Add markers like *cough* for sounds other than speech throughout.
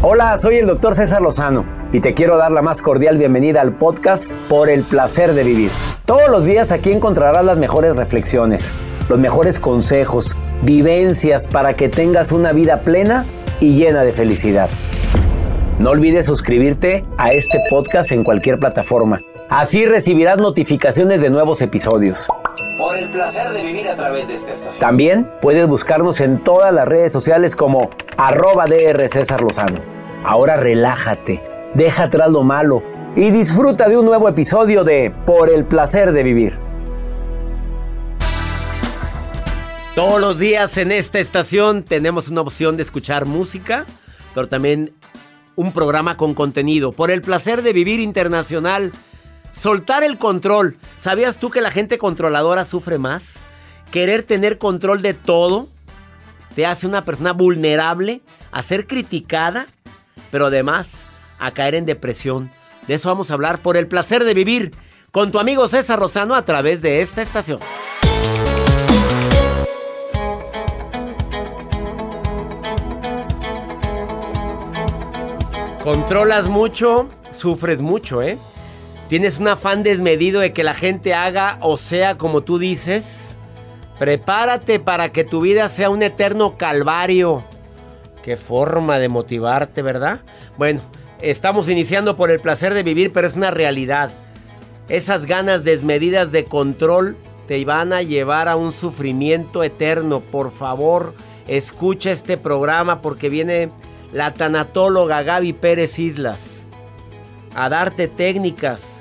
Hola, soy el doctor César Lozano y te quiero dar la más cordial bienvenida al podcast Por el placer de vivir. Todos los días aquí encontrarás las mejores reflexiones, los mejores consejos, vivencias para que tengas una vida plena y llena de felicidad. No olvides suscribirte a este podcast en cualquier plataforma. Así recibirás notificaciones de nuevos episodios. Por el placer de vivir a través de esta estación. También puedes buscarnos en todas las redes sociales como arroba DR César Lozano. Ahora relájate, deja atrás lo malo y disfruta de un nuevo episodio de Por el placer de vivir. Todos los días en esta estación tenemos una opción de escuchar música, pero también un programa con contenido. Por el placer de vivir internacional. Soltar el control. ¿Sabías tú que la gente controladora sufre más? Querer tener control de todo te hace una persona vulnerable a ser criticada, pero además a caer en depresión. De eso vamos a hablar por el placer de vivir con tu amigo César Rosano a través de esta estación. Controlas mucho, sufres mucho, ¿eh? Tienes un afán desmedido de que la gente haga o sea como tú dices. Prepárate para que tu vida sea un eterno calvario. Qué forma de motivarte, ¿verdad? Bueno, estamos iniciando por el placer de vivir, pero es una realidad. Esas ganas desmedidas de control te van a llevar a un sufrimiento eterno. Por favor, escucha este programa porque viene la tanatóloga Gaby Pérez Islas a darte técnicas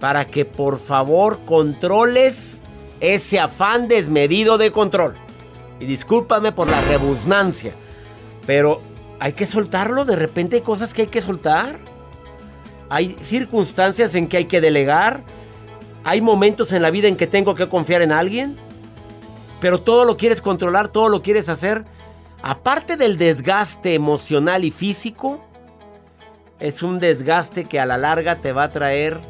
para que por favor controles ese afán desmedido de control. Y discúlpame por la rebusnancia, pero hay que soltarlo. De repente hay cosas que hay que soltar. Hay circunstancias en que hay que delegar. Hay momentos en la vida en que tengo que confiar en alguien. Pero todo lo quieres controlar, todo lo quieres hacer. Aparte del desgaste emocional y físico, es un desgaste que a la larga te va a traer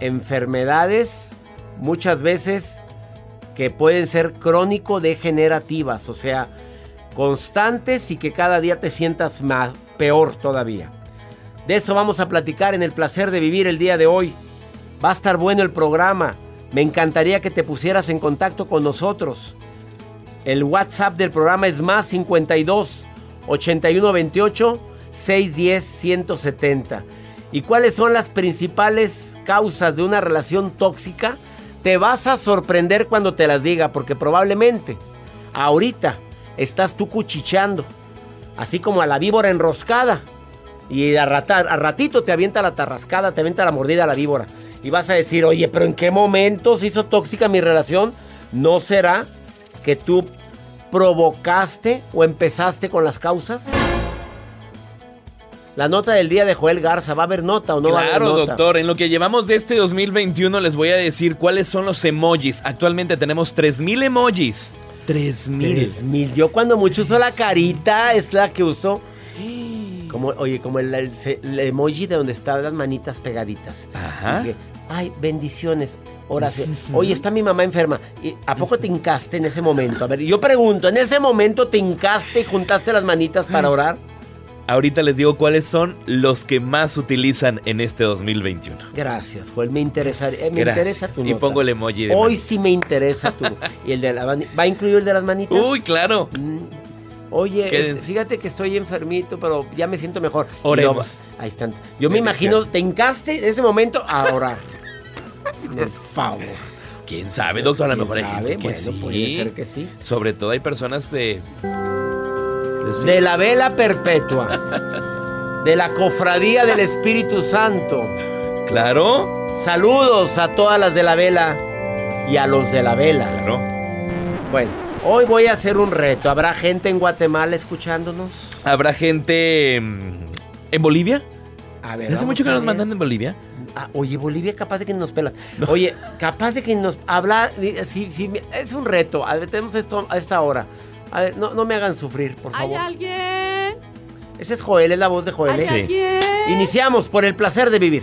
enfermedades, muchas veces que pueden ser crónico-degenerativas, o sea, constantes y que cada día te sientas más, peor todavía. De eso vamos a platicar en el placer de vivir el día de hoy. Va a estar bueno el programa. Me encantaría que te pusieras en contacto con nosotros. El WhatsApp del programa es más 52 81 28 610 170. ¿Y cuáles son las principales causas de una relación tóxica? Te vas a sorprender cuando te las diga, porque probablemente ahorita estás tú cuchicheando, así como a la víbora enroscada. Y a, a ratito te avienta la tarrascada, te avienta la mordida a la víbora. Y vas a decir, oye, pero ¿en qué momento se hizo tóxica mi relación? ¿No será que tú provocaste o empezaste con las causas? La nota del día de Joel Garza, ¿va a haber nota o no claro, va a haber nota? Claro, doctor, en lo que llevamos de este 2021 les voy a decir cuáles son los emojis. Actualmente tenemos 3000 emojis. 3000. 3000. Yo cuando mucho uso la carita es la que uso. Como, oye, como el, el, el emoji de donde están las manitas pegaditas. Ajá. Dije, Ay, bendiciones. Oración. *laughs* Oye, está mi mamá enferma. ¿Y ¿A poco te hincaste en ese momento? A ver, yo pregunto, ¿en ese momento te hincaste y juntaste las manitas para *laughs* orar? Ahorita les digo cuáles son los que más utilizan en este 2021. Gracias, Joel. Me interesa, eh, me Gracias. interesa tu Y nota. pongo el emoji de Hoy mano. sí me interesa tu. ¿Y el de la ¿Va a incluir el de las manitas? Uy, claro. Mm. Oye, este, fíjate que estoy enfermito, pero ya me siento mejor. Y Oremos. ahí están. Yo me Me imagino, te hincaste en ese momento a orar. *laughs* Por favor. ¿Quién sabe, doctor? A lo mejor hay ¿Quién gente que Bueno, sí. puede ser que sí. Sobre todo hay personas de... de- sí. De la vela perpetua. De la cofradía del Espíritu Santo. Claro, Saludos a todas las de la vela y a los de la vela. claro. Bueno, hoy voy a hacer un reto. ¿Habrá gente en Guatemala escuchándonos? ¿Habrá gente mm, en Bolivia? A ver. Hace mucho que nos mandan en Bolivia. Ah, oye, Bolivia capaz de que nos pela. Oye, capaz de que nos habla. Si, si, es un reto. A ver, tenemos esto a esta hora. A ver, no, no me hagan sufrir, por ¿Hay favor. alguien? Ese es Joel, es la voz de Joel. ¿Hay ¿eh? Alguien? Iniciamos por el placer de vivir.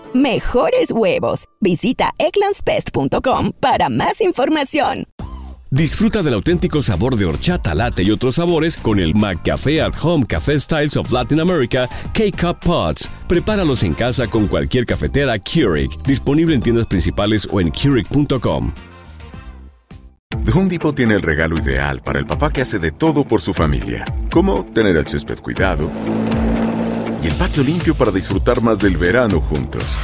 Mejores huevos. Visita egglandsbest.com para más información. Disfruta del auténtico sabor de horchata, latte y otros sabores con el McCafé at Home Café Styles of Latin America K-Cup Pods. Prepáralos en casa con cualquier cafetera Keurig, disponible en tiendas principales o en Keurig.com. The Home Depot tiene el regalo ideal para el papá que hace de todo por su familia, como tener el césped cuidado y el patio limpio para disfrutar más del verano juntos.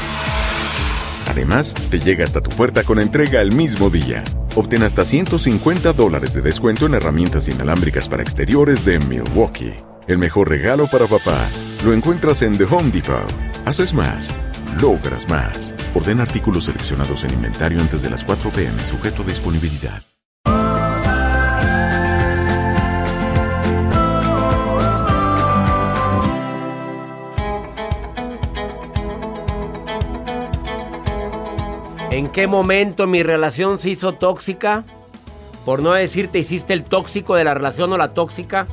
Además, te llega hasta tu puerta con entrega el mismo día. Obtén hasta 150 dólares de descuento en herramientas inalámbricas para exteriores de Milwaukee. El mejor regalo para papá lo encuentras en The Home Depot. Haces más, logras más. Ordena artículos seleccionados en inventario antes de las 4 pm, sujeto a disponibilidad. ¿En qué momento mi relación se hizo tóxica? Por no decir te hiciste el tóxico de la relación o la tóxica.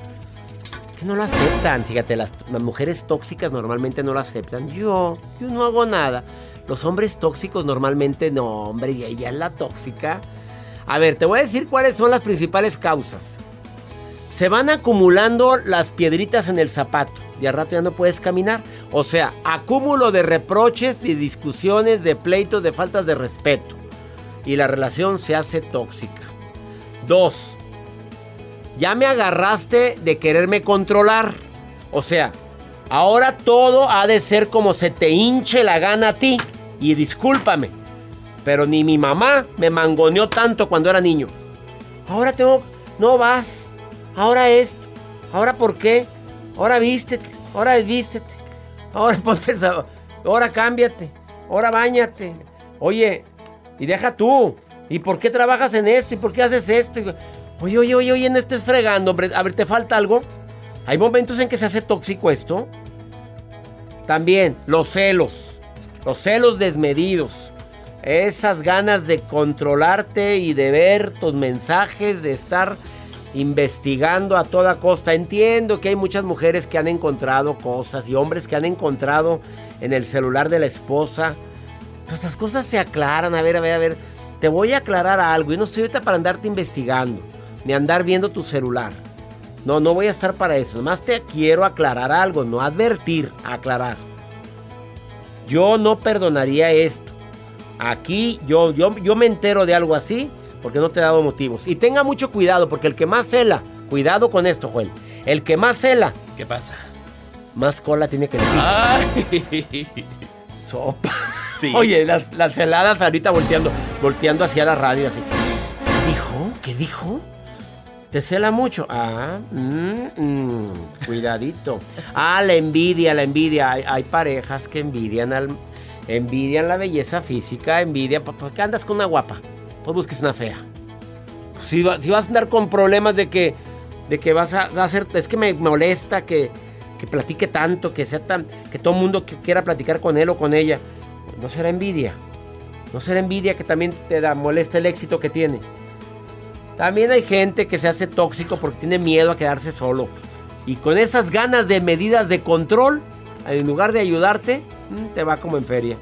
Que no lo aceptan. Fíjate, las, las mujeres tóxicas normalmente no lo aceptan. Yo, yo no hago nada. Los hombres tóxicos normalmente no, hombre, y ella es la tóxica. A ver, te voy a decir cuáles son las principales causas. Se van acumulando las piedritas en el zapato y al rato ya no puedes caminar. O sea, acúmulo de reproches y discusiones, de pleitos, de faltas de respeto. Y la relación se hace tóxica. Dos, ya me agarraste de quererme controlar. O sea, ahora todo ha de ser como se te hinche la gana a ti. Y discúlpame, pero ni mi mamá me mangoneó tanto cuando era niño. Ahora tengo, no vas. Ahora esto. Ahora por qué. Ahora vístete. Ahora desvístete. Ahora *laughs* ponte. Ahora cámbiate. Ahora bañate. Oye, y deja tú. ¿Y por qué trabajas en esto? ¿Y por qué haces esto? Y- Oye, oye, oye, oye, no estés fregando, hombre. A ver, ¿te falta algo? Hay momentos en que se hace tóxico esto. También los celos. Los celos desmedidos. Esas ganas de controlarte y de ver tus mensajes, de estar investigando a toda costa. Entiendo que hay muchas mujeres que han encontrado cosas y hombres que han encontrado en el celular de la esposa. Pues las cosas se aclaran. A ver, a ver, a ver. Te voy a aclarar algo y no estoy ahorita para andarte investigando, ni andar viendo tu celular. No, no voy a estar para eso. Nomás te quiero aclarar algo, no advertir, aclarar. Yo no perdonaría esto. Aquí yo, yo, yo me entero de algo así porque no te he dado motivos. Y tenga mucho cuidado porque el que más cela, cuidado con esto, Joel. El que más cela, ¿Qué pasa? más cola tiene que decir. Sopa. Sí. Oye, las, las heladas ahorita volteando, volteando hacia la radio así. ¿Qué dijo? ¿Qué dijo? Te cela mucho. Ah, mm, mm, cuidadito. Ah, la envidia, la envidia. Hay, hay parejas que envidian al, envidian la belleza física, envidia. ¿Por qué andas con una guapa? Pues busques una fea. Si, va- si vas a andar con problemas de que, de que vas a, hacer, es que me molesta que, que platique tanto, que sea tan, que todo el mundo quiera platicar con él o con ella. No será envidia. No será envidia que también te da, molesta el éxito que tiene. También hay gente que se hace tóxico porque tiene miedo a quedarse solo. Y con esas ganas de medidas de control, en lugar de ayudarte, mm, te va como en feria.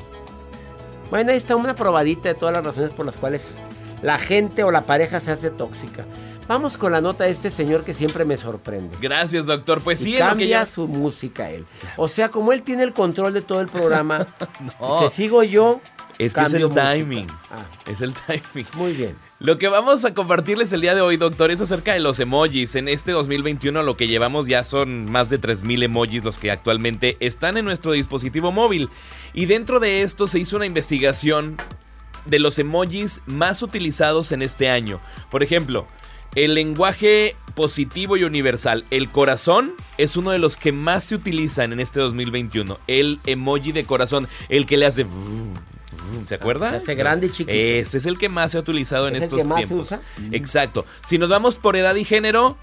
Bueno, ahí está una probadita de todas las razones por las cuales la gente o la pareja se hace tóxica. Vamos con la nota de este señor que siempre me sorprende. Gracias, doctor. Pues y sí, en lo que cambia ya... su música él. O sea, como él tiene el control de todo el programa, *laughs* No. si sigo yo, Es que es cambio el música. timing. Ah, Es el timing. muy bien. Lo que vamos a compartirles el día de hoy, doctor, es acerca de los emojis. En este 2021 lo que llevamos ya son más de 3.000 emojis los que actualmente están en nuestro dispositivo móvil. Y dentro de esto se hizo una investigación de los emojis más utilizados en este año. Por ejemplo, el lenguaje positivo y universal, el corazón, es uno de los que más se utilizan en este 2021. El emoji de corazón, el que le hace... ¿Se acuerda? Se hace grande y chiquito. Ese es el que más se ha utilizado en ¿Es el estos que más se tiempos. usa? Exacto. Si nos vamos por edad y género,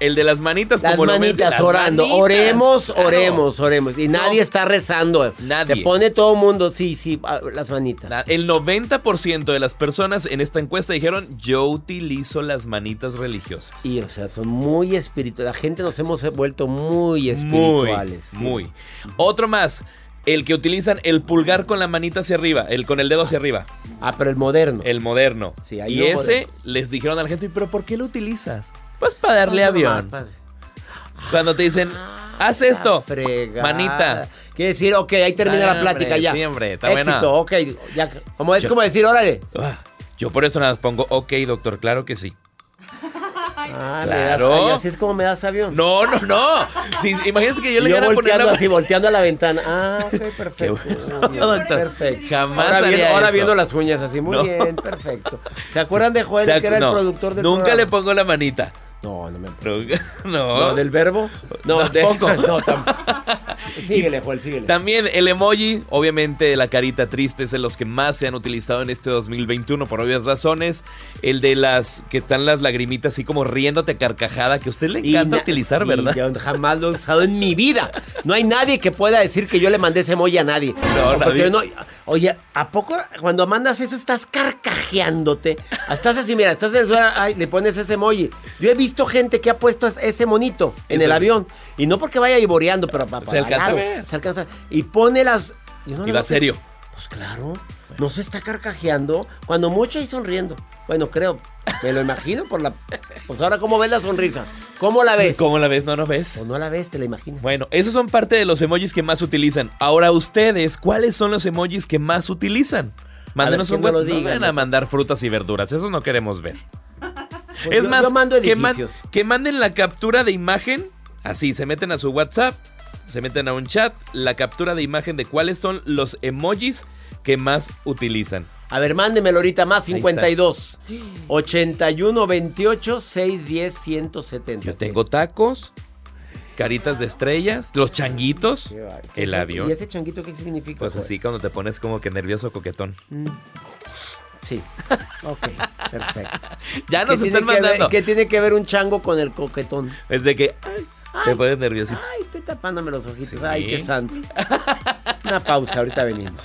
el de las manitas, Las como lo manitas las orando. manitas, oremos, claro. oremos, oremos. Y nadie está rezando. Nadie. Te pone todo el mundo, sí, sí, las manitas. La- El 90% de las personas en esta encuesta dijeron, yo utilizo las manitas religiosas. Y, o sea, son muy espirituales. La gente nos hemos vuelto muy muy, espirituales. sí. muy. Otro más, el que utilizan el pulgar con la manita hacia arriba, el con el dedo hacia arriba, Ah, pero el moderno. el moderno. Sí, y ese moderno. les dijeron a la gente, pero ¿por qué lo utilizas? Pues para darle Ah, avión. Cuando te dicen, haz esto, Fregada. manita. Quiere decir, ok, ahí termina Ah, la plática hombre, ya. sí, hombre, está Éxito, buena. ok. Ya, como es Yo- como decir, órale. Ah, Yo por eso nada más pongo, ok, doctor, claro que sí. *laughs* Ah, Claro. así es como me das avión. No, no, no. Si, imagínense que yo le Yo llegara a poner la así, volteando a la ventana. Ah, ok, perfecto. Bueno, bien, *laughs* doctor. Perfecto. Jamás ahora haría viendo, ahora eso. viendo las uñas así. Muy No. bien, perfecto. ¿Se acuerdan de Joel, O sea, que era no, el productor del Nunca le pongo la manita. No, no me No. *laughs* No, no. ¿Del verbo? No, *laughs* de- Tampoco. *laughs* no, tampoco. Síguele, Joel, síguele. También el emoji, obviamente de la carita triste, es de los que más se han utilizado en este 2021 por obvias razones. El de las que están las lagrimitas así como riéndote a carcajada, que a usted le encanta utilizar, sí, ¿verdad? Yo jamás lo he usado en mi vida. No hay nadie que pueda decir que yo le mandé ese emoji a nadie. No, no- oye, ¿a poco cuando mandas eso estás carcajeándote? Estás así, mira, estás en ay, le pones ese emoji. Yo he visto gente que ha puesto es- ese monito en el avión. Y no porque vaya vivoreando, pero para Se alcanza a ver. Se alcanza. Y pone las. no Y va serio. Pues claro. No se está carcajeando. Cuando mucho y sonriendo. Bueno, creo. Me lo imagino por la. Pues ahora, ¿cómo ves la sonrisa? ¿Cómo la ves? ¿Cómo la ves? No, no ves. O no la ves, te la imaginas. Bueno, esos son parte de los emojis que más utilizan. Ahora ustedes, ¿cuáles son los emojis que más utilizan? Mándenos un no WhatsApp. No digan, vayan a ¿no? mandar frutas y verduras. Eso no queremos ver. Pues es yo- más, yo mando que, man- edificios. que manden la captura de imagen. Así, se meten a su WhatsApp, se meten a un chat, la captura de imagen de cuáles son los emojis que más utilizan. A ver, mándemelo ahorita más Ahí 52 81 28 610 170. Yo tengo tacos, caritas de estrellas, los changuitos, Qué bar- ¿qué el avión. ¿Y ese changuito qué significa? Pues así cuando te pones como que nervioso coquetón. Sí. *laughs* Ok, perfecto. Ya nos ¿Qué están mandando. ¿Qué tiene que ver un chango con el coquetón? Es de que ay, te pones nerviosito. Ay, estoy tapándome los ojitos. Sí. Ay, qué santo. Una pausa, ahorita venimos.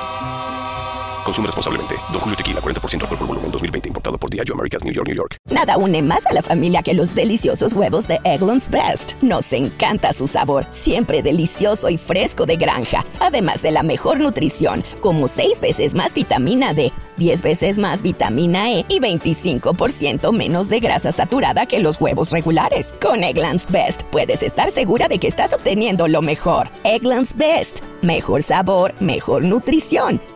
Consume responsablemente. Don Julio Tequila, 40% alcohol por volumen, 2020. Importado por Diageo Americas, New York, New York. Nada une más a la familia que los deliciosos huevos de Eggland's Best. Nos encanta su sabor, siempre delicioso y fresco de granja. Además de la mejor nutrición, como 6 veces más vitamina D, 10 veces más vitamina E y 25% menos de grasa saturada que los huevos regulares. Con Eggland's Best puedes estar segura de que estás obteniendo lo mejor. Eggland's Best. Mejor sabor, mejor nutrición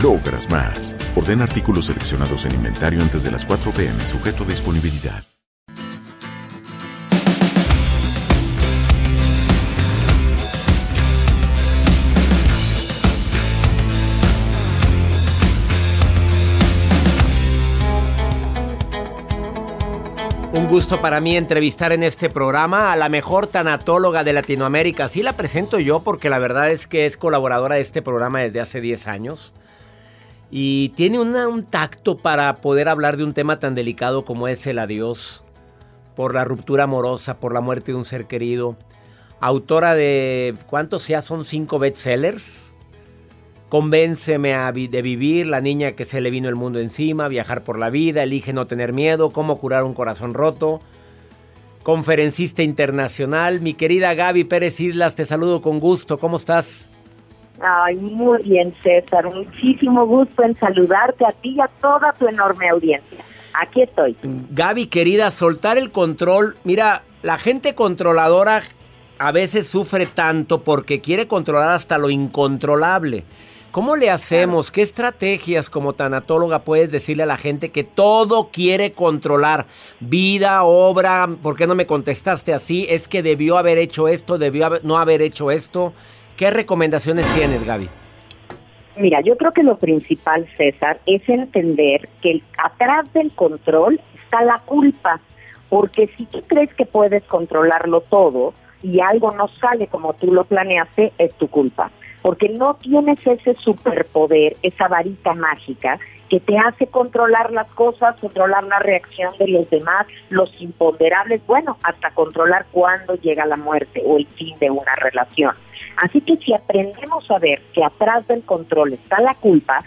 logras más. Orden artículos seleccionados en inventario antes de las 4 pm, sujeto a disponibilidad. Un gusto para mí entrevistar en este programa a la mejor tanatóloga de Latinoamérica. Sí la presento yo porque la verdad es que es colaboradora de este programa desde hace 10 años. Y tiene un tacto para poder hablar de un tema tan delicado como es el adiós, por la ruptura amorosa, por la muerte de un ser querido. Autora de, ¿cuántos sea? Son cinco bestsellers. Convénceme a de vivir, la niña que se le vino el mundo encima, viajar por la vida, elige no tener miedo, cómo curar un corazón roto. Conferencista internacional, mi querida Gaby Pérez Islas, te saludo con gusto, ¿cómo estás? Ay, muy bien, César. Muchísimo gusto en saludarte a ti y a toda tu enorme audiencia. Aquí estoy. Gaby, querida, soltar el control. Mira, la gente controladora a veces sufre tanto porque quiere controlar hasta lo incontrolable. ¿Cómo le hacemos? ¿Qué estrategias como tanatóloga puedes decirle a la gente que todo quiere controlar? Vida, obra, ¿por qué no me contestaste así? Es que debió haber hecho esto, debió no haber hecho esto. ¿Qué recomendaciones tienes, Gaby? Mira, yo creo que lo principal, César, es entender que atrás del control está la culpa, porque si tú crees que puedes controlarlo todo y algo no sale como tú lo planeaste, es tu culpa, porque no tienes ese superpoder, esa varita mágica que te hace controlar las cosas, controlar la reacción de los demás, los imponderables, bueno, hasta controlar cuándo llega la muerte o el fin de una relación. Así que si aprendemos a ver que atrás del control está la culpa,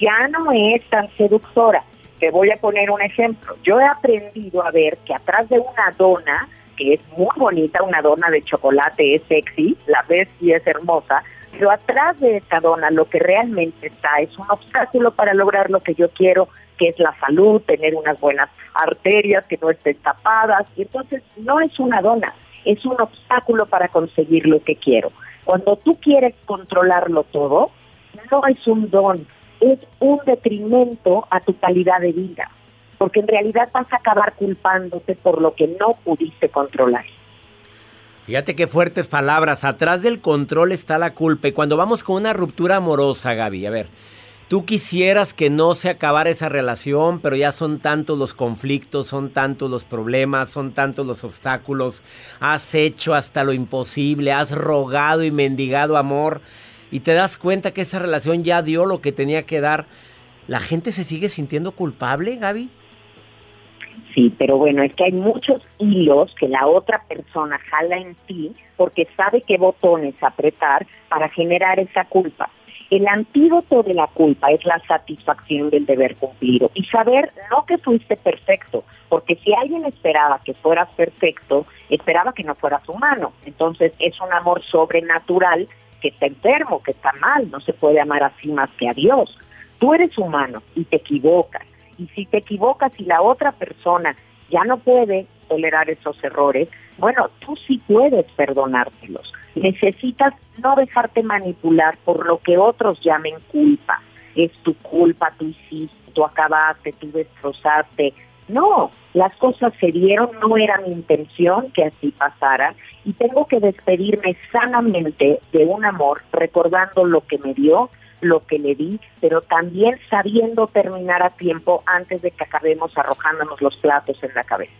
ya no es tan seductora. Te voy a poner un ejemplo. Yo he aprendido a ver que atrás de una dona, que es muy bonita, una dona de chocolate es sexy, la ves y es hermosa, pero atrás de esa dona lo que realmente está es un obstáculo para lograr lo que yo quiero, que es la salud, tener unas buenas arterias que no estén tapadas. Y entonces no es una dona, es un obstáculo para conseguir lo que quiero. Cuando tú quieres controlarlo todo, no es un don, es un detrimento a tu calidad de vida, porque en realidad vas a acabar culpándote por lo que no pudiste controlar. Fíjate qué fuertes palabras. Atrás del control está la culpa. Y cuando vamos con una ruptura amorosa, Gaby, a ver, tú quisieras que no se acabara esa relación, pero ya son tantos los conflictos, son tantos los problemas, son tantos los obstáculos. Has hecho hasta lo imposible, has rogado y mendigado amor. Y te das cuenta que esa relación ya dio lo que tenía que dar. ¿La gente se sigue sintiendo culpable, Gaby? Sí, pero bueno, es que hay muchos hilos que la otra persona jala en ti porque sabe qué botones apretar para generar esa culpa. El antídoto de la culpa es la satisfacción del deber cumplido y saber no que fuiste perfecto, porque si alguien esperaba que fueras perfecto, esperaba que no fueras humano. Entonces es un amor sobrenatural que está enfermo, que está mal, no se puede amar así más que a Dios. Tú eres humano y te equivocas y si te equivocas y la otra persona ya no puede tolerar esos errores, bueno, tú sí puedes perdonártelos. Necesitas no dejarte manipular por lo que otros llamen culpa. Es tu culpa, tú hiciste, tú acabaste, tú destrozaste. No, las cosas se dieron, no era mi intención que así pasara y tengo que despedirme sanamente de un amor recordando lo que me dio, lo que le di, pero también sabiendo terminar a tiempo antes de que acabemos arrojándonos los platos en la cabeza.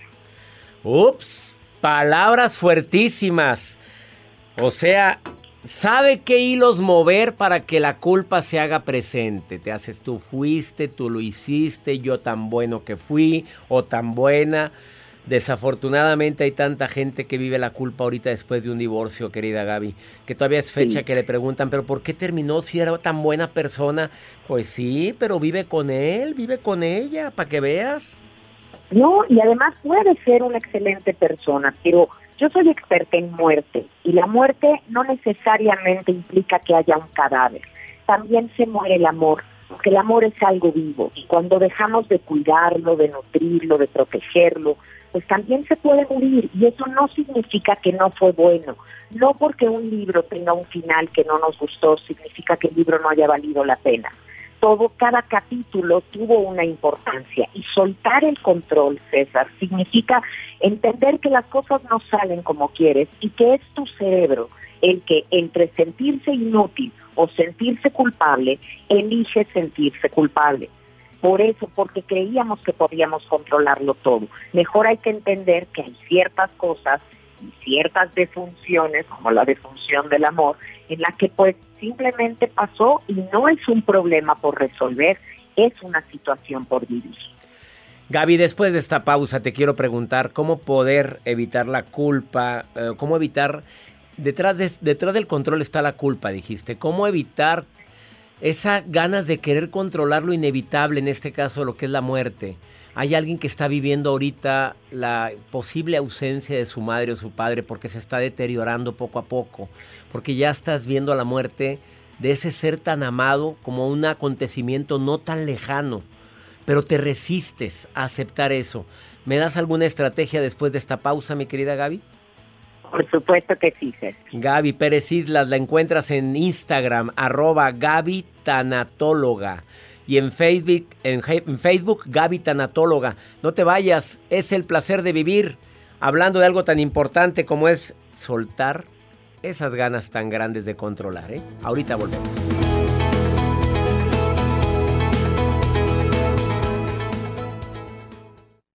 Ups, palabras fuertísimas. O sea, sabe qué hilos mover para que la culpa se haga presente. Te haces tú fuiste, tú lo hiciste, yo tan bueno que fui o tan buena. Desafortunadamente hay tanta gente que vive la culpa ahorita después de un divorcio, querida Gaby, que todavía es fecha que le preguntan, pero ¿por qué terminó si era tan buena persona? Pues sí, pero vive con él, vive con ella, para que veas. No, y además puede ser una excelente persona, pero yo soy experta en muerte y la muerte no necesariamente implica que haya un cadáver. También se muere el amor, porque el amor es algo vivo y cuando dejamos de cuidarlo, de nutrirlo, de protegerlo, pues también se puede morir y eso no significa que no fue bueno. No porque un libro tenga un final que no nos gustó significa que el libro no haya valido la pena. Todo, cada capítulo tuvo una importancia y soltar el control, César, significa entender que las cosas no salen como quieres y que es tu cerebro el que entre sentirse inútil o sentirse culpable, elige sentirse culpable por eso, porque creíamos que podíamos controlarlo todo. Mejor hay que entender que hay ciertas cosas y ciertas defunciones, como la defunción del amor, en la que pues simplemente pasó y no es un problema por resolver, es una situación por vivir. Gaby, después de esta pausa te quiero preguntar cómo poder evitar la culpa, eh, cómo evitar, detrás, de, detrás del control está la culpa, dijiste, cómo evitar esa ganas de querer controlar lo inevitable, en este caso lo que es la muerte. Hay alguien que está viviendo ahorita la posible ausencia de su madre o su padre porque se está deteriorando poco a poco, porque ya estás viendo a la muerte de ese ser tan amado como un acontecimiento no tan lejano, pero te resistes a aceptar eso. ¿Me das alguna estrategia después de esta pausa, mi querida Gaby? Por supuesto que sí, César. Gaby Pérez Islas, la encuentras en Instagram, arroba Gaby Tanatóloga. Y en Facebook, en, Facebook, Gaby Tanatóloga. No te vayas, es el placer de vivir. Hablando de algo tan importante como es soltar esas ganas tan grandes de controlar. ¿eh? Ahorita volvemos.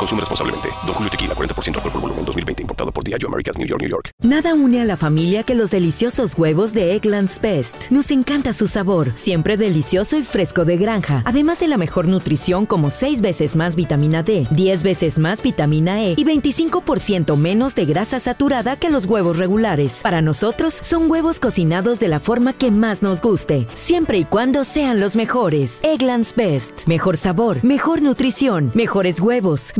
Consume responsablemente. Don Julio Tequila, 40% alcohol por volumen, 2020. Importado por Diageo Americas, New York, New York. Nada une a la familia que los deliciosos huevos de Eggland's Best. Nos encanta su sabor, siempre delicioso y fresco de granja. Además de la mejor nutrición como 6 veces más vitamina D, 10 veces más vitamina E y 25% menos de grasa saturada que los huevos regulares. Para nosotros, son huevos cocinados de la forma que más nos guste, siempre y cuando sean los mejores. Eggland's Best. Mejor sabor, mejor nutrición, mejores huevos.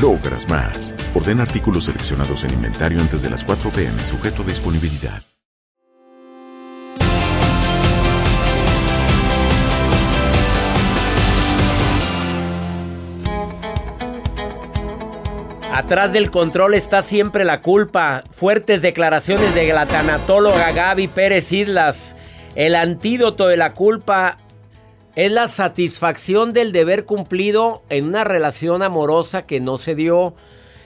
logras más. Orden artículos seleccionados en inventario antes de las 4 pm, sujeto a disponibilidad. Atrás del control está siempre la culpa. Fuertes declaraciones de la tanatóloga Gaby Pérez Islas. El antídoto de la culpa es la satisfacción del deber cumplido en una relación amorosa que no se dio.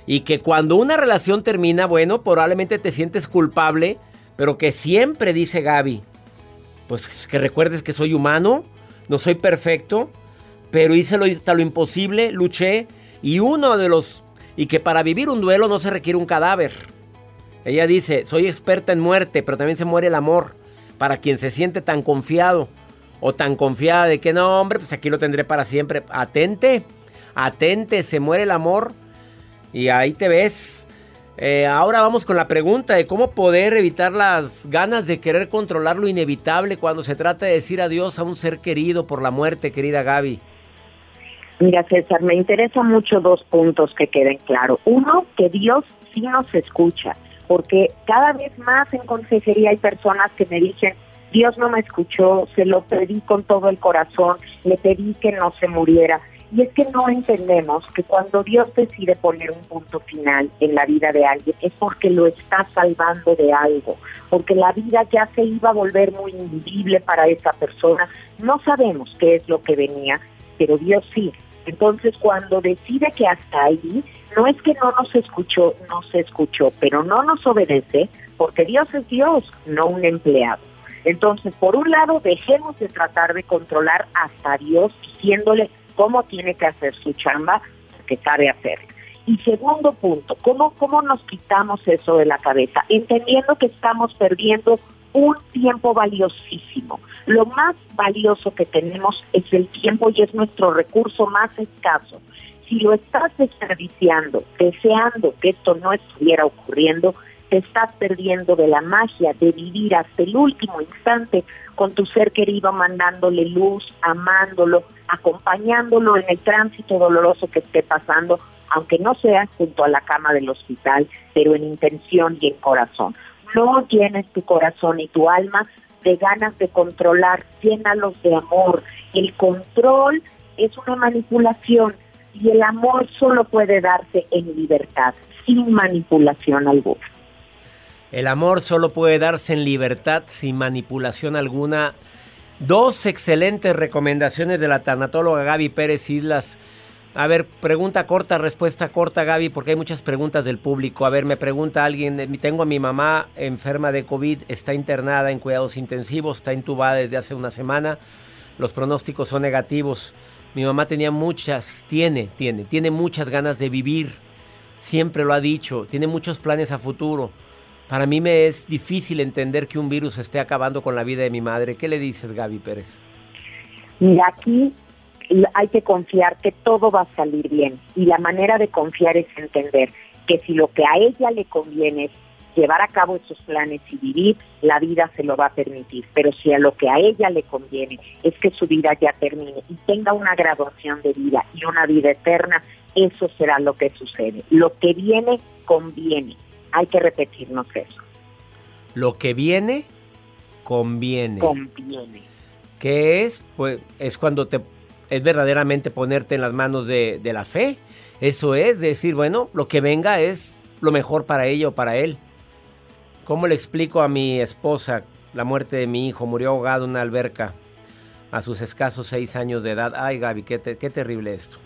Y que cuando una relación termina, bueno, probablemente te sientes culpable, pero que siempre dice Gaby, pues que recuerdes que soy humano, no soy perfecto, pero hice lo, hasta lo imposible, luché. Y uno de los y que para vivir un duelo no se requiere un cadáver. Ella dice, soy experta en muerte, pero también se muere el amor. Para quien se siente tan confiado o tan confiada de que no, hombre, pues aquí lo tendré para siempre. Atente, atente, se muere el amor y ahí te ves. Eh, ahora vamos con la pregunta de cómo poder evitar las ganas de querer controlar lo inevitable cuando se trata de decir adiós a un ser querido por la muerte, querida Gaby. Mira, César, me interesa mucho dos puntos que queden claros. Uno, que Dios sí nos escucha, porque cada vez más en consejería hay personas que me dicen, Dios no me escuchó, se lo pedí con todo el corazón, le pedí que no se muriera. Y es que no entendemos que cuando Dios decide poner un punto final en la vida de alguien es porque lo está salvando de algo, porque la vida ya se iba a volver muy invivible para esa persona. No sabemos qué es lo que venía, pero Dios sí. Entonces, cuando decide que hasta ahí, no es que no nos escuchó, no se escuchó, pero no nos obedece, porque Dios es Dios, no un empleado. Entonces, por un lado, dejemos de tratar de controlar hasta Dios diciéndole cómo tiene que hacer su chamba, que sabe hacer. Y segundo punto, ¿cómo, ¿cómo nos quitamos eso de la cabeza? Entendiendo que estamos perdiendo un tiempo valiosísimo. Lo más valioso que tenemos es el tiempo y es nuestro recurso más escaso. Si lo estás desperdiciando, deseando que esto no estuviera ocurriendo, te estás perdiendo de la magia de vivir hasta el último instante con tu ser querido, mandándole luz, amándolo, acompañándolo en el tránsito doloroso que esté pasando, aunque no sea junto a la cama del hospital, pero en intención y en corazón no llenes tu corazón y tu alma de ganas de controlar, llénalos de amor. El control es una manipulación y el amor solo puede darse en libertad, sin manipulación alguna. El amor solo puede darse en libertad, sin manipulación alguna. Dos excelentes recomendaciones de la tanatóloga Gaby Pérez Islas. A ver, pregunta corta, respuesta corta, Gaby, porque hay muchas preguntas del público. A ver, me pregunta alguien, eh, tengo a mi mamá enferma de COVID, está internada en cuidados intensivos, está intubada desde hace una semana. Los pronósticos son negativos. Mi mamá tenía muchas, tiene, tiene, tiene muchas ganas de vivir. Siempre lo ha dicho, tiene muchos planes a futuro. Para mí me es difícil entender que un virus esté acabando con la vida de mi madre. ¿Qué le dices, Gaby Pérez? Mira, aquí hay que confiar que todo va a salir bien. Y la manera de confiar es entender que si lo que a ella le conviene es llevar a cabo esos planes y vivir, la vida se lo va a permitir. Pero si a lo que a ella le conviene es que su vida ya termine y tenga una graduación de vida y una vida eterna, eso será lo que sucede. Lo que viene, conviene. Hay que repetirnos eso. Lo que viene, conviene. Conviene. ¿Qué es? Pues es cuando te es verdaderamente ponerte en las manos de, la fe. Eso es decir, bueno, lo que venga es lo mejor para ella o para él. ¿Cómo le explico a mi esposa la muerte de mi hijo? Murió ahogado en una alberca a sus escasos seis años de edad. Ay, Gaby, qué, qué terrible esto.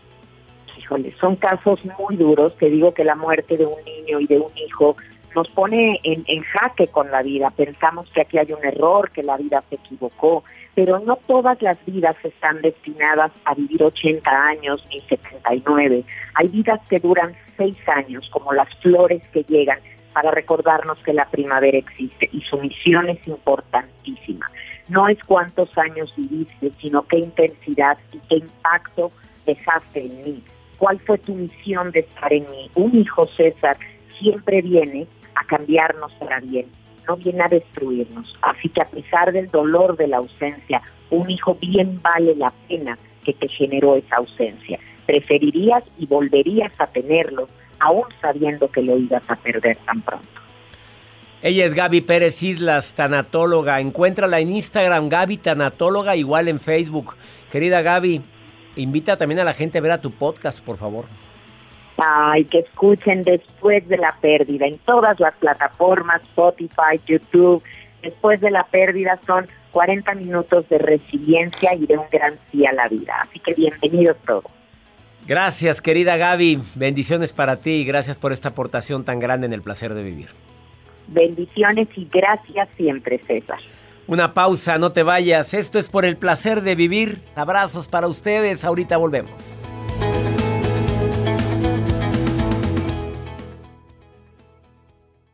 Híjole, son casos muy duros. Te digo que la muerte de un niño y de un hijo nos pone en, en jaque con la vida. Pensamos que aquí hay un error, que la vida se equivocó pero no todas las vidas están destinadas a vivir 80 años ni 79. Hay vidas que duran 6 años, como las flores que llegan para recordarnos que la primavera existe y su misión es importantísima. No es cuántos años viviste, sino qué intensidad y qué impacto dejaste en mí. ¿Cuál fue tu misión de estar en mí? Un hijo César siempre viene a cambiarnos para bien no viene a destruirnos. Así que a pesar del dolor de la ausencia, un hijo bien vale la pena que te generó esa ausencia. Preferirías y volverías a tenerlo, aún sabiendo que lo ibas a perder tan pronto. Ella es Gaby Pérez Islas, tanatóloga. Encuéntrala en Instagram, Gaby Tanatóloga, igual en Facebook. Querida Gaby, invita también a la gente a ver a tu podcast, por favor. Ay, que escuchen después de la pérdida en todas las plataformas, Spotify, YouTube. Después de la pérdida son 40 minutos de resiliencia y de un gran sí a la vida. Así que bienvenidos todos. Gracias, querida Gaby. Bendiciones para ti y gracias por esta aportación tan grande en el placer de vivir. Bendiciones y gracias siempre, César. Una pausa, no te vayas. Esto es por el placer de vivir. Abrazos para ustedes. Ahorita volvemos.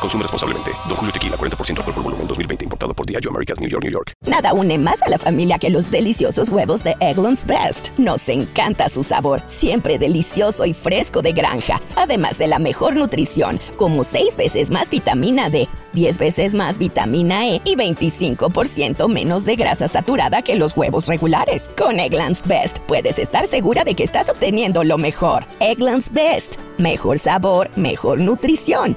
Consume responsablemente. Don Julio Tequila, 40% alcohol por volumen, 2020. Importado por Diageo Americas, New York, New York. Nada une más a la familia que los deliciosos huevos de Eggland's Best. Nos encanta su sabor, siempre delicioso y fresco de granja. Además de la mejor nutrición, como 6 veces más vitamina D, 10 veces más vitamina E y 25% menos de grasa saturada que los huevos regulares. Con Eggland's Best puedes estar segura de que estás obteniendo lo mejor. Eggland's Best. Mejor sabor, mejor nutrición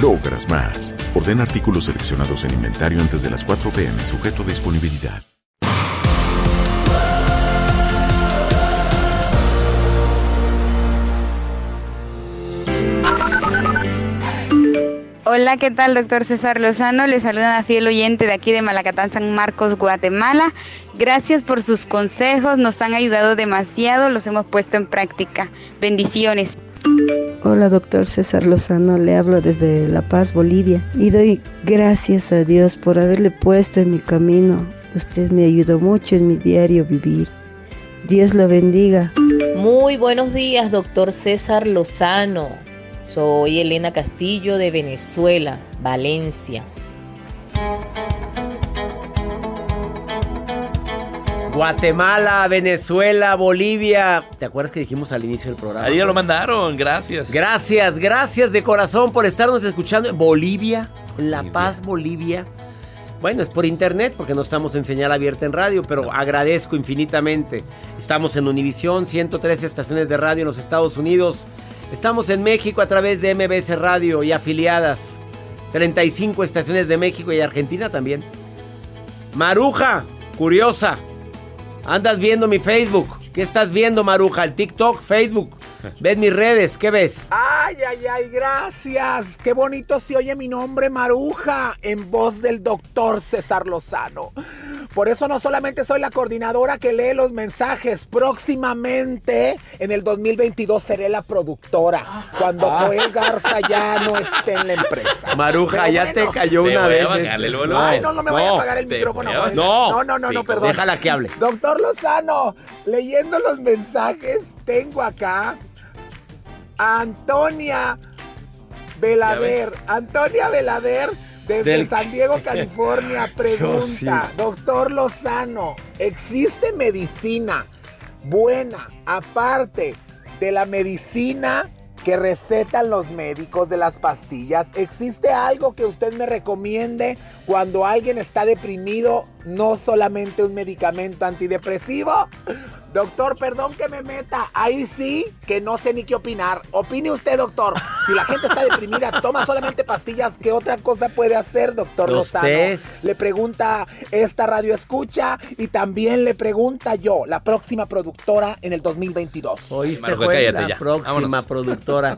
logras más. Orden artículos seleccionados en inventario antes de las 4 pm, sujeto a disponibilidad. Hola, ¿qué tal, doctor César Lozano? Le saluda a fiel oyente de aquí de Malacatán, San Marcos, Guatemala. Gracias por sus consejos, nos han ayudado demasiado, los hemos puesto en práctica. Bendiciones. Hola, doctor César Lozano, le hablo desde La Paz, Bolivia, y doy gracias a Dios por haberle puesto en mi camino. Usted me ayudó mucho en mi diario vivir. Dios lo bendiga. Muy buenos días, doctor César Lozano. Soy Elena Castillo de Venezuela, Valencia. Guatemala, Venezuela, Bolivia. ¿Te acuerdas que dijimos al inicio del programa? Ahí ya lo mandaron, gracias. Gracias, gracias de corazón por estarnos escuchando. Bolivia, La Paz, Bolivia. Bueno, es por internet porque no estamos en señal abierta en radio, pero agradezco infinitamente. Estamos en Univisión, 113 estaciones de radio en los Estados Unidos. Estamos en México a través de MBS Radio y afiliadas. 35 estaciones de México y Argentina también. Maruja, curiosa. Andas viendo mi Facebook. ¿Qué estás viendo, Maruja? El TikTok, Facebook. ¿Ves mis redes? ¿Qué ves? Ay, ay, ay, gracias. Qué bonito se oye mi nombre, Maruja, en voz del doctor César Lozano. Por eso no solamente soy la coordinadora que lee los mensajes, próximamente en el 2022 seré la productora, cuando ah. Joel Garza ya no esté en la empresa. Maruja, ya te cayó una vez. Ay, no, no me voy a apagar el micrófono. No, no, no, no, perdón. Déjala que hable. Doctor Lozano, leyendo los mensajes, tengo acá Antonia Belader. Antonia Belader desde San Diego, California, *laughs* pregunta, doctor Lozano, ¿existe medicina buena aparte de la medicina que recetan los médicos de las pastillas? ¿Existe algo que usted me recomiende cuando alguien está deprimido, no solamente un medicamento antidepresivo. Doctor, perdón que me meta. Ahí sí que no sé ni qué opinar. Opine usted, doctor. Si la gente está deprimida, toma solamente pastillas. ¿Qué otra cosa puede hacer, doctor Lozano? Le pregunta esta radio escucha y también le pregunta yo, la próxima productora en el 2022. Oíste, fue la próxima productora.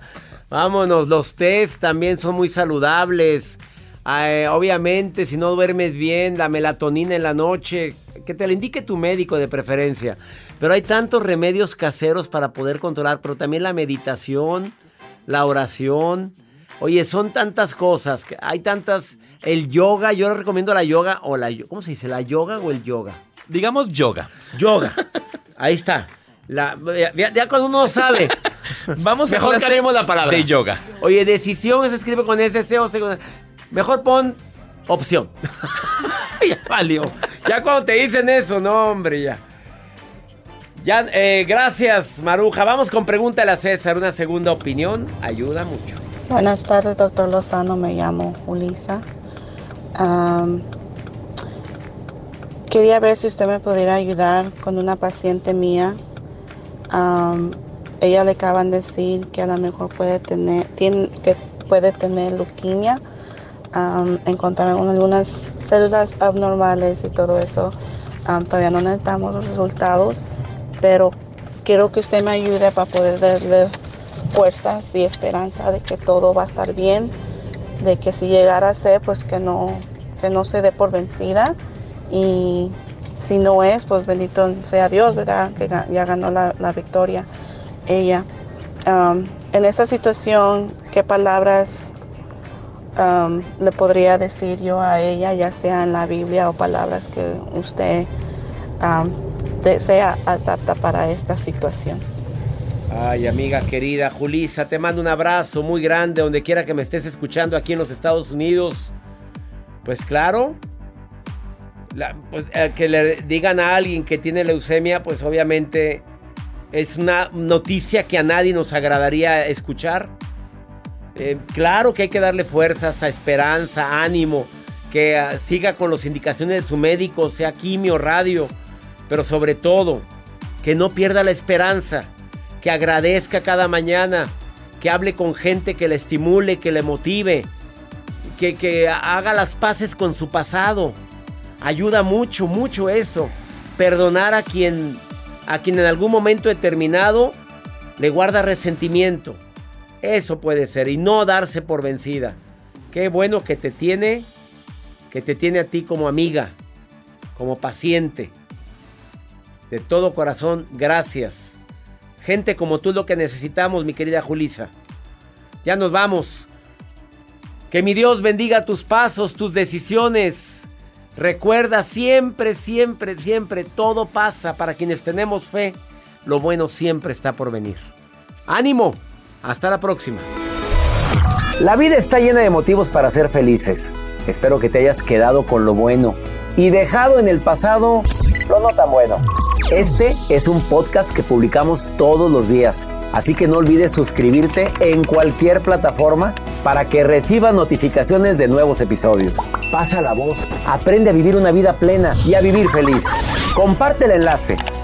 Vámonos, los test también son muy saludables. Eh, obviamente, si no duermes bien, la melatonina en la noche, que te la indique tu médico de preferencia. Pero hay tantos remedios caseros para poder controlar, pero también la meditación, la oración. Oye, son tantas cosas, hay tantas... El yoga, yo recomiendo la yoga o la... ¿Cómo se dice? ¿La yoga o el yoga? Digamos yoga. Yoga. Ahí está. La, ya, cuando uno sabe. *laughs* Vamos Mejor la palabra. De yoga. Oye, decisión se escribe con SC o Mejor pon opción. *laughs* ya valió. Ya cuando te dicen eso, no, hombre, ya. Ya, eh, gracias, Maruja. Vamos con pregúntale a César. Una segunda opinión ayuda mucho. Buenas tardes, doctor Lozano. Me llamo Ulisa. quería ver si usted me pudiera ayudar con una paciente mía. ella le acaban de decir que a lo mejor puede tener, tiene, que puede tener leuquimia. Encontraron algunas células abnormales y todo eso. todavía no necesitamos los resultados pero quiero que usted me ayude para poder darle fuerzas y esperanza de que todo va a estar bien, de que si llegara a ser, pues que no, que no se dé por vencida y si no es, pues bendito sea Dios, ¿verdad? Que ya ganó la, victoria ella. Um, en esta situación, ¿qué palabras um, le podría decir yo a ella, ya sea en la Biblia o palabras que usted um, sea adapta para esta situación. Ay, amiga querida Julisa, te mando un abrazo muy grande donde quiera que me estés escuchando aquí en los Estados Unidos. Pues claro, pues, eh, que le digan a alguien que tiene leucemia, pues obviamente es una noticia que a nadie nos agradaría escuchar. Eh, claro que hay que darle fuerzas, a esperanza, ánimo, que ah, siga con las indicaciones de su médico, sea quimio, radio pero sobre todo, que no pierda la esperanza, que agradezca cada mañana, que hable con gente que le estimule, que le motive, que, que haga las paces con su pasado. Ayuda mucho, mucho eso. Perdonar a quien, a quien en algún momento determinado le guarda resentimiento. Eso puede ser y no darse por vencida. Qué bueno que te tiene, que te tiene a ti como amiga, como paciente. De todo corazón, gracias. Gente como tú lo que necesitamos, mi querida Julisa. Ya nos vamos. Que mi Dios bendiga tus pasos, tus decisiones. Recuerda siempre, siempre, siempre, todo pasa para quienes tenemos fe. Lo bueno siempre está por venir. Ánimo. Hasta la próxima. La vida está llena de motivos para ser felices. Espero que te hayas quedado con lo bueno y dejado en el pasado lo no tan bueno. Este es un podcast que publicamos todos los días, así que no olvides suscribirte en cualquier plataforma para que recibas notificaciones de nuevos episodios. Pasa la voz, aprende a vivir una vida plena y a vivir feliz. Comparte el enlace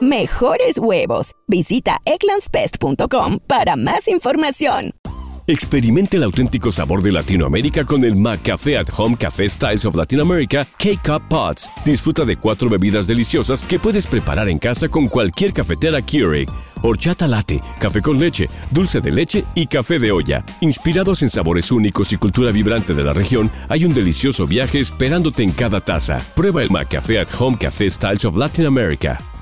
mejores huevos. Visita egglandsbest.com para más información. Experimente el auténtico sabor de Latinoamérica con el McCafé at Home Café Styles of Latin America K-Cup Pots. Disfruta de cuatro bebidas deliciosas que puedes preparar en casa con cualquier cafetera Keurig. Horchata latte, café con leche, dulce de leche y café de olla. Inspirados en sabores únicos y cultura vibrante de la región, hay un delicioso viaje esperándote en cada taza. Prueba el McCafé at Home Café Styles of Latin America.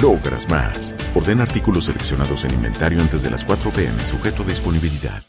logras más. Orden artículos seleccionados en inventario antes de las 4 pm, sujeto a disponibilidad.